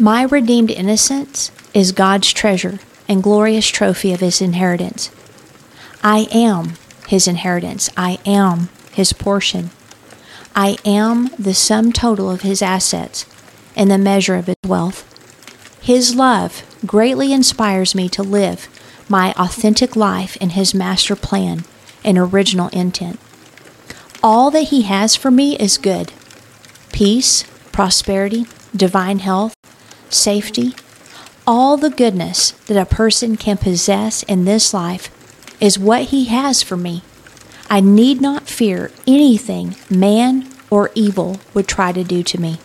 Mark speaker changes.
Speaker 1: My redeemed innocence is God's treasure and glorious trophy of his inheritance. I am his inheritance. I am his portion. I am the sum total of his assets and the measure of his wealth. His love greatly inspires me to live my authentic life in his master plan and original intent. All that he has for me is good peace, prosperity, divine health, safety, all the goodness that a person can possess in this life is what he has for me. I need not fear anything man or evil would try to do to me.